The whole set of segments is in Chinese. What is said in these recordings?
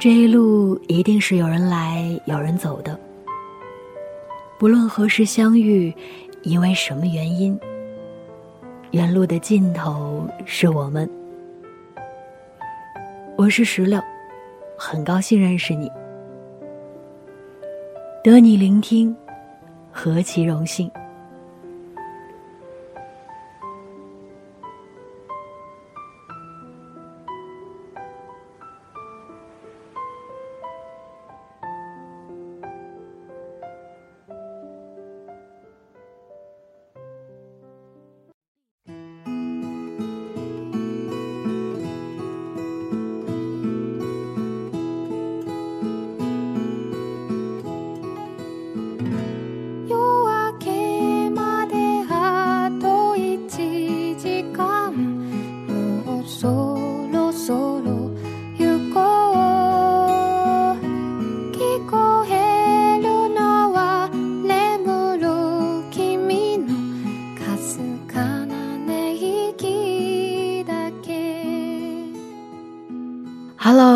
这一路一定是有人来有人走的，不论何时相遇，因为什么原因，原路的尽头是我们。我是石榴，很高兴认识你，得你聆听，何其荣幸。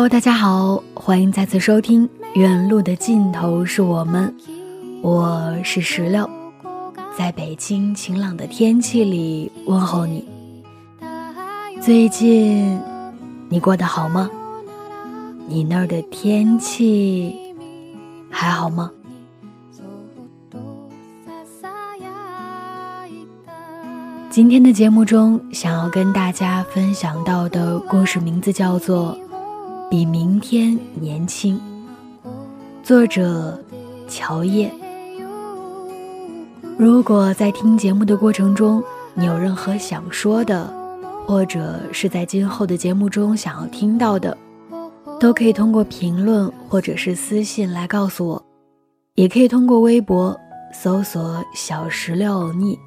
大家好，欢迎再次收听《远路的尽头是我们》，我是石榴，在北京晴朗的天气里问候你。最近你过得好吗？你那儿的天气还好吗？今天的节目中，想要跟大家分享到的故事名字叫做。比明天年轻。作者：乔叶。如果在听节目的过程中，你有任何想说的，或者是在今后的节目中想要听到的，都可以通过评论或者是私信来告诉我，也可以通过微博搜索“小石榴欧尼”，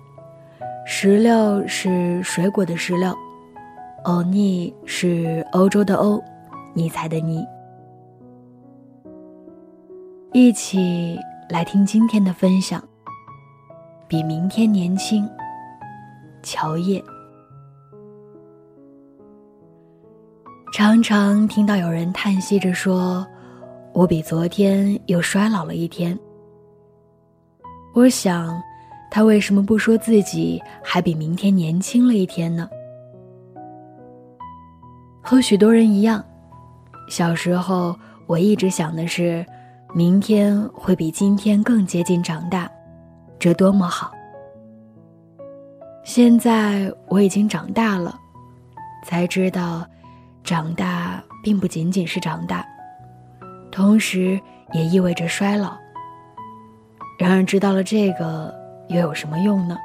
石榴是水果的石榴，欧尼是欧洲的欧。你猜的你，一起来听今天的分享。比明天年轻，乔叶。常常听到有人叹息着说：“我比昨天又衰老了一天。”我想，他为什么不说自己还比明天年轻了一天呢？和许多人一样。小时候，我一直想的是，明天会比今天更接近长大，这多么好。现在我已经长大了，才知道，长大并不仅仅是长大，同时也意味着衰老。然而，知道了这个又有什么用呢？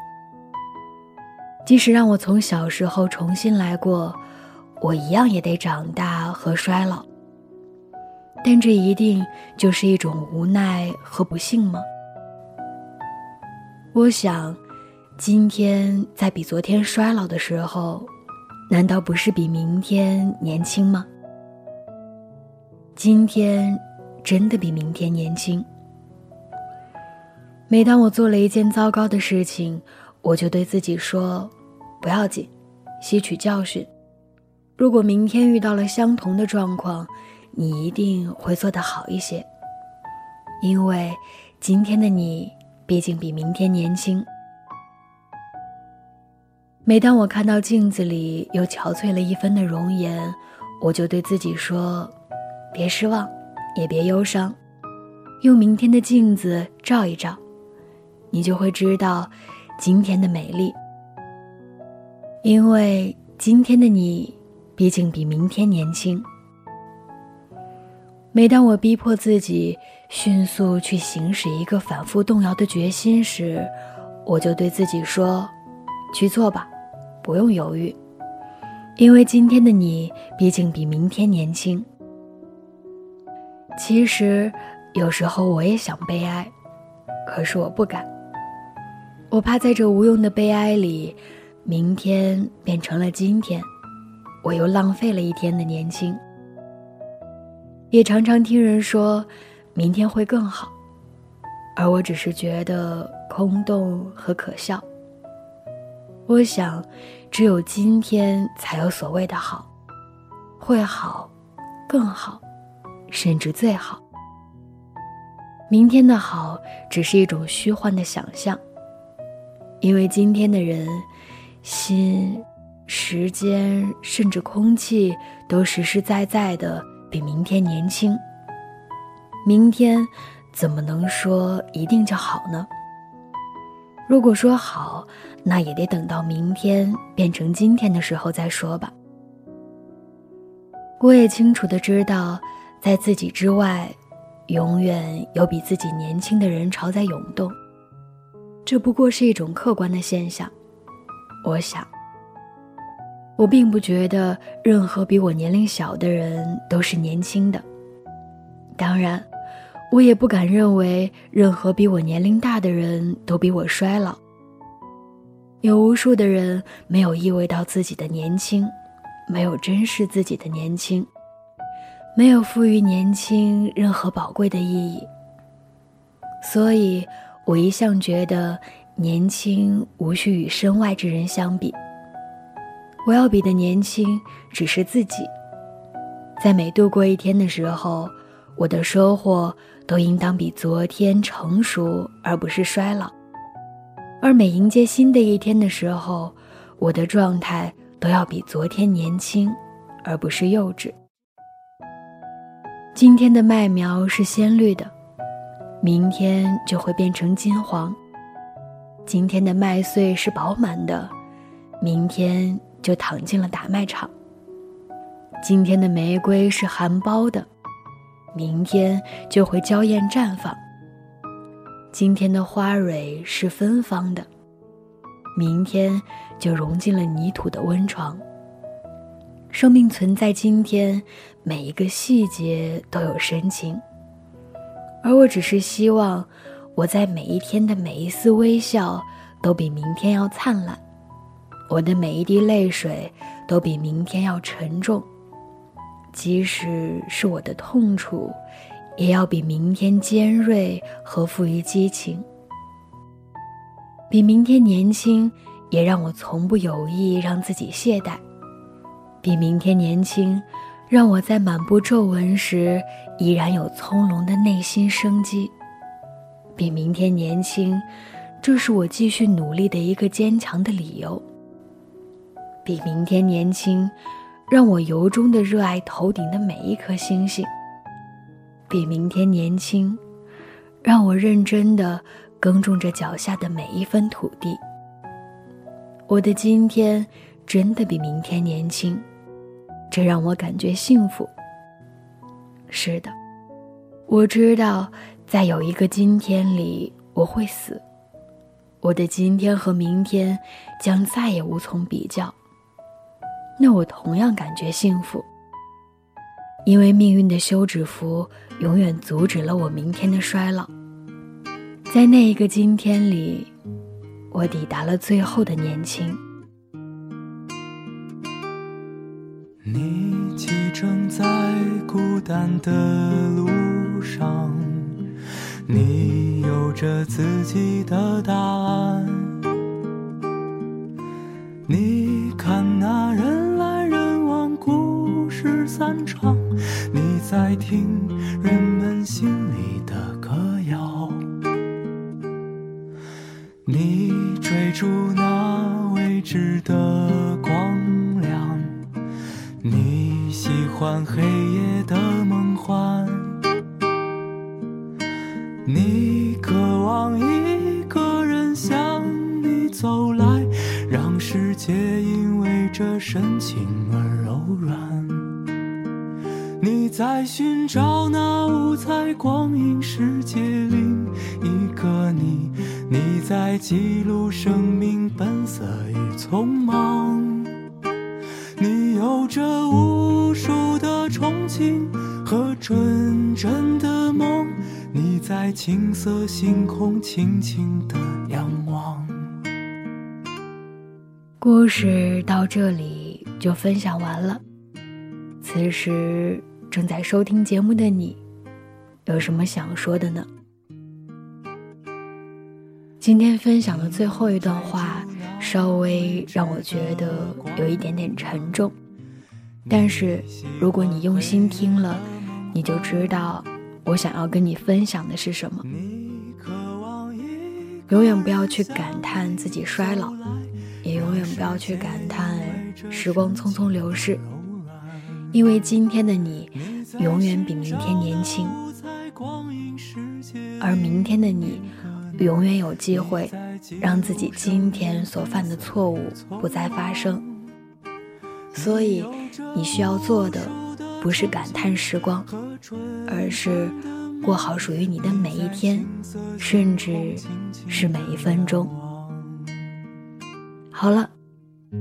即使让我从小时候重新来过，我一样也得长大和衰老。但这一定就是一种无奈和不幸吗？我想，今天在比昨天衰老的时候，难道不是比明天年轻吗？今天真的比明天年轻。每当我做了一件糟糕的事情，我就对自己说：“不要紧，吸取教训。如果明天遇到了相同的状况。”你一定会做得好一些，因为今天的你毕竟比明天年轻。每当我看到镜子里又憔悴了一分的容颜，我就对自己说：别失望，也别忧伤，用明天的镜子照一照，你就会知道今天的美丽。因为今天的你毕竟比明天年轻。每当我逼迫自己迅速去行使一个反复动摇的决心时，我就对自己说：“去做吧，不用犹豫，因为今天的你毕竟比明天年轻。”其实，有时候我也想悲哀，可是我不敢。我怕在这无用的悲哀里，明天变成了今天，我又浪费了一天的年轻。也常常听人说，明天会更好，而我只是觉得空洞和可笑。我想，只有今天才有所谓的好，会好，更好，甚至最好。明天的好只是一种虚幻的想象，因为今天的人、心、时间，甚至空气，都实实在在的比明天年轻。明天怎么能说一定就好呢？如果说好，那也得等到明天变成今天的时候再说吧。我也清楚的知道，在自己之外，永远有比自己年轻的人潮在涌动。这不过是一种客观的现象。我想，我并不觉得任何比我年龄小的人都是年轻的。当然。我也不敢认为任何比我年龄大的人都比我衰老。有无数的人没有意味到自己的年轻，没有珍视自己的年轻，没有赋予年轻任何宝贵的意义。所以，我一向觉得年轻无需与身外之人相比。我要比的年轻只是自己。在每度过一天的时候，我的收获。都应当比昨天成熟，而不是衰老。而每迎接新的一天的时候，我的状态都要比昨天年轻，而不是幼稚。今天的麦苗是鲜绿的，明天就会变成金黄；今天的麦穗是饱满的，明天就躺进了打麦场；今天的玫瑰是含苞的。明天就会娇艳绽放。今天的花蕊是芬芳的，明天就融进了泥土的温床。生命存在今天，每一个细节都有深情。而我只是希望，我在每一天的每一丝微笑都比明天要灿烂，我的每一滴泪水都比明天要沉重。即使是我的痛楚，也要比明天尖锐和富于激情。比明天年轻，也让我从不有意让自己懈怠；比明天年轻，让我在满布皱纹时依然有从容的内心生机；比明天年轻，这是我继续努力的一个坚强的理由；比明天年轻。让我由衷的热爱头顶的每一颗星星，比明天年轻；让我认真的耕种着脚下的每一分土地。我的今天真的比明天年轻，这让我感觉幸福。是的，我知道，在有一个今天里我会死，我的今天和明天将再也无从比较。那我同样感觉幸福，因为命运的休止符永远阻止了我明天的衰老。在那一个今天里，我抵达了最后的年轻。你启程在孤单的路上，你有着自己的答案。你看那。散场，你在听人们心里的歌谣，你追逐那未知的光亮，你喜欢黑夜的梦幻，你渴望一个人向你走来，让世界因为这深情而柔软。在寻找那五彩光影世界另一个你，你在记录生命本色与匆忙。你有着无数的憧憬和纯真的梦，你在青色星空轻轻的仰望。故事到这里就分享完了。此时。正在收听节目的你，有什么想说的呢？今天分享的最后一段话，稍微让我觉得有一点点沉重。但是，如果你用心听了，你就知道我想要跟你分享的是什么。永远不要去感叹自己衰老，也永远不要去感叹时光匆匆流逝，因为今天的你永远比明天年轻，而明天的你永远有机会让自己今天所犯的错误不再发生。所以，你需要做的不是感叹时光，而是。过好属于你的每一天，甚至是每一分钟。好了，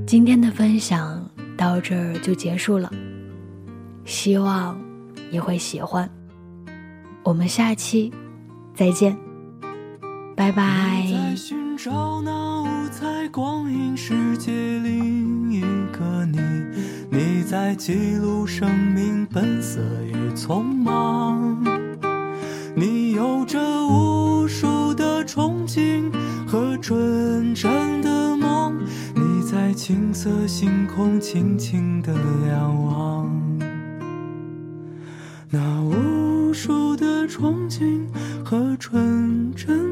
今天的分享到这儿就结束了，希望你会喜欢。我们下期再见，拜拜。你在记录生命本色与匆忙。你有着无数的憧憬和纯真的梦，你在青色星空轻轻地仰望，树的憧憬和纯真。